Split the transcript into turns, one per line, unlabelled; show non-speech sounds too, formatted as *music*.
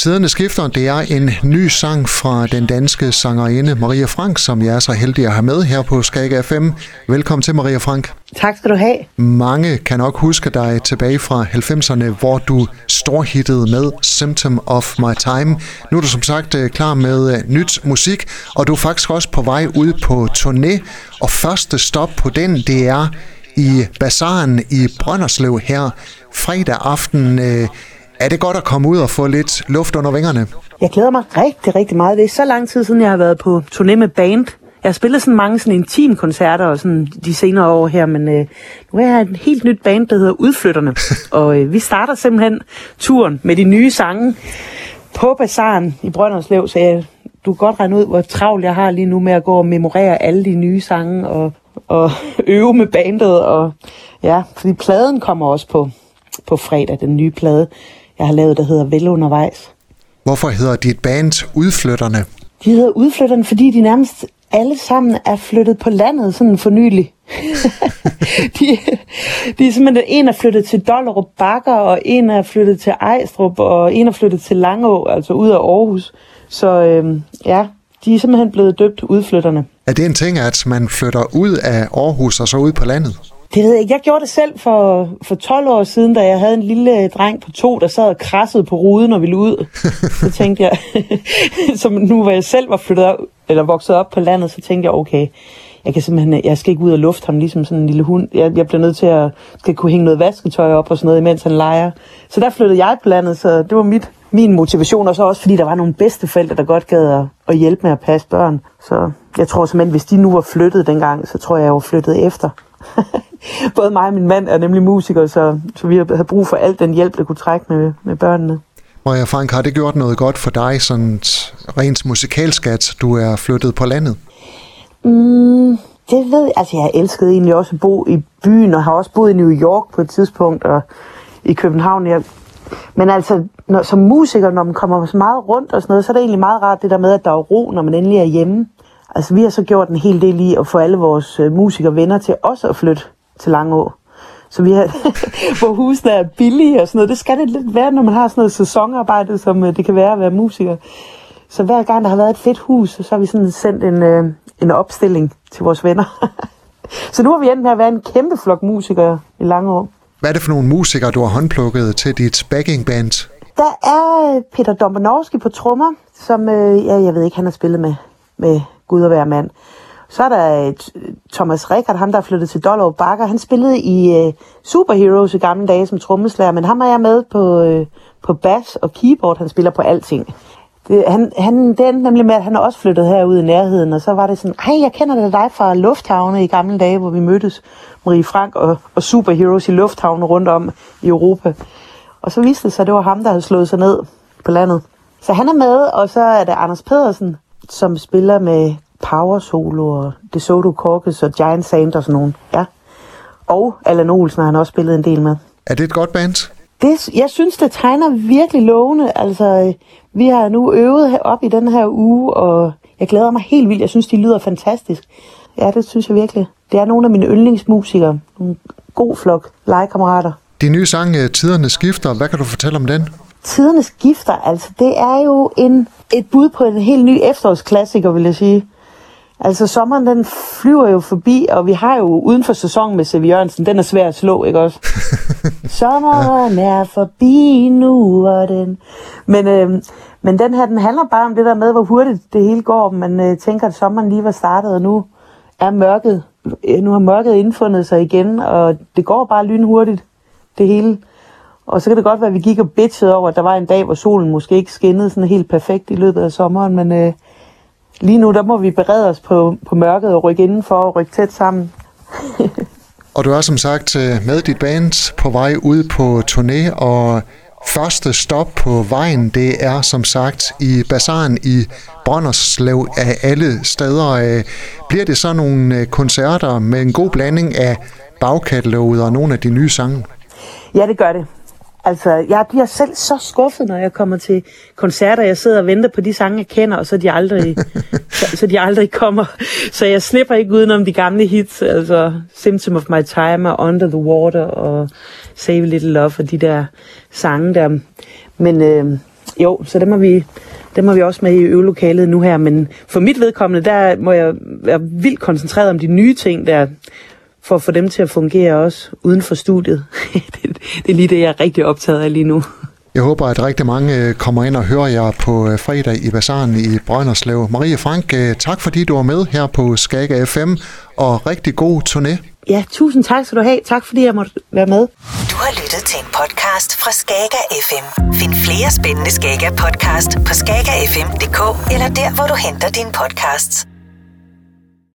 Tiderne skifter, det er en ny sang fra den danske sangerinde Maria Frank, som jeg er så heldig at have med her på Skag FM. Velkommen til, Maria Frank.
Tak skal du have.
Mange kan nok huske dig tilbage fra 90'erne, hvor du storhittede med Symptom of My Time. Nu er du som sagt øh, klar med øh, nyt musik, og du er faktisk også på vej ud på turné. Og første stop på den, det er i Bazaren i Brønderslev her fredag aften. Er det godt at komme ud og få lidt luft under vingerne?
Jeg glæder mig rigtig, rigtig meget. Det er så lang tid siden, jeg har været på turné med band. Jeg har spillet sådan mange sådan intim koncerter og sådan de senere år her, men øh, nu er jeg et helt nyt band, der hedder Udflytterne. *laughs* og øh, vi starter simpelthen turen med de nye sange på Bazaren i Brønderslev, så jeg, du kan godt regne ud, hvor travlt jeg har lige nu med at gå og memorere alle de nye sange og, og *laughs* øve med bandet. Og, ja, fordi pladen kommer også på, på fredag, den nye plade jeg har lavet, der hedder Vel undervejs.
Hvorfor hedder dit band Udflytterne?
De hedder Udflytterne, fordi de nærmest alle sammen er flyttet på landet sådan for nylig. *laughs* de, de er simpelthen, en er flyttet til Dollerup Bakker, og en er flyttet til Ejstrup, og en er flyttet til Langå, altså ud af Aarhus. Så øhm, ja, de er simpelthen blevet døbt udflytterne.
Er det en ting, at man flytter ud af Aarhus og så ud på landet?
Det ved jeg ikke. Jeg gjorde det selv for, for 12 år siden, da jeg havde en lille dreng på to, der sad og krassede på ruden og ville ud. Så tænkte jeg, *laughs* som nu hvor jeg selv var flyttet op, eller vokset op på landet, så tænkte jeg, okay, jeg kan simpelthen, jeg skal ikke ud og lufte ham ligesom sådan en lille hund. Jeg, jeg bliver nødt til at skal kunne hænge noget vasketøj op og sådan noget, imens han leger. Så der flyttede jeg på landet, så det var mit, min motivation, og så også fordi der var nogle bedsteforældre, der godt gad at, at hjælpe med at passe børn. Så jeg tror simpelthen, hvis de nu var flyttet dengang, så tror jeg, jeg var flyttet efter. *laughs* Både mig og min mand er nemlig musikere, så, så vi har brug for alt den hjælp, der kunne trække med, med børnene.
Maja Frank, har det gjort noget godt for dig, sådan rent musikalsk, at du er flyttet på landet?
Mm, det ved jeg. Altså, jeg elskede egentlig også at bo i byen, og har også boet i New York på et tidspunkt, og i København. Jeg... Men altså, når, som musiker, når man kommer så meget rundt og sådan noget, så er det egentlig meget rart det der med, at der er ro, når man endelig er hjemme. Altså, vi har så gjort en hel del i at få alle vores øh, musikere venner til også at flytte til Langå. Så vi har, *laughs* hvor husene er billige og sådan noget. Det skal det lidt være, når man har sådan noget sæsonarbejde, som øh, det kan være at være musiker. Så hver gang der har været et fedt hus, så har vi sådan sendt en, øh, en opstilling til vores venner. *laughs* så nu har vi endt med at være en kæmpe flok musikere i Langå.
Hvad er det for nogle musikere, du har håndplukket til dit backing band?
Der er Peter Dombanowski på trommer, som, øh, ja, jeg ved ikke, han har spillet med, med Gud og hver mand. Så er der øh, Thomas Rickard, ham der er flyttet til Dollar Bakker. Han spillede i øh, Superheroes i gamle dage som trommeslager, men ham er jeg med på, øh, på bass og keyboard. Han spiller på alting. Det, han, han, det endte nemlig med, at han også flyttet herud i nærheden, og så var det sådan, hej, jeg kender dig fra Lufthavne i gamle dage, hvor vi mødtes, Marie Frank og, og Superheroes i Lufthavne rundt om i Europa. Og så viste det sig, at det var ham, der havde slået sig ned på landet. Så han er med, og så er det Anders Pedersen, som spiller med Power Solo og DeSoto Corpus og Giant Sand og sådan nogen. Ja. Og Allan Olsen har han også spillet en del med.
Er det et godt band?
Det, jeg synes, det tegner virkelig lovende. Altså, vi har nu øvet op i den her uge, og jeg glæder mig helt vildt. Jeg synes, de lyder fantastisk. Ja, det synes jeg virkelig. Det er nogle af mine yndlingsmusikere. En god flok legekammerater.
De nye sange, Tiderne skifter, hvad kan du fortælle om den?
Tiderne skifter, altså det er jo en, et bud på en helt ny efterårsklassiker, vil jeg sige. Altså sommeren, den flyver jo forbi, og vi har jo uden for sæsonen med Sevi Jørgensen, den er svær at slå, ikke også? *laughs* sommeren er forbi nu, og den... Men, øh, men den her, den handler bare om det der med, hvor hurtigt det hele går. Man øh, tænker, at sommeren lige var startet, og nu er mørket, øh, nu har mørket indfundet sig igen, og det går bare lynhurtigt, det hele. Og så kan det godt være, at vi gik og bitchede over, at der var en dag, hvor solen måske ikke skinnede sådan helt perfekt i løbet af sommeren, men øh, lige nu, der må vi berede os på, på mørket og rykke indenfor og rykke tæt sammen. *laughs*
og du er som sagt øh, med dit band på vej ud på turné, og første stop på vejen, det er som sagt i Bazaren i Brønderslev af alle steder. Øh, bliver det så nogle øh, koncerter med en god blanding af bagkataloget og nogle af de nye sange?
Ja, det gør det. Altså, jeg bliver selv så skuffet, når jeg kommer til koncerter. Jeg sidder og venter på de sange, jeg kender, og så de aldrig, *laughs* så, så de aldrig kommer. Så jeg snipper ikke udenom de gamle hits, altså Symptom of My Time og Under the Water og Save a Little Love og de der sange der. Men øh, jo, så det må vi, det må vi også med i øvelokalet nu her. Men for mit vedkommende, der må jeg være vildt koncentreret om de nye ting der, for at få dem til at fungere også uden for studiet. *laughs* det, det er lige det, jeg er rigtig optaget af lige nu.
Jeg håber, at rigtig mange øh, kommer ind og hører jer på øh, fredag i Bazaren i Brønderslev. Marie Frank, øh, tak fordi du var med her på Skaga FM, og rigtig god turné.
Ja, tusind tak skal du have. Tak fordi jeg måtte være med.
Du har lyttet til en podcast fra Skaga FM. Find flere spændende Skaga podcast på skagafm.dk eller der, hvor du henter dine podcasts.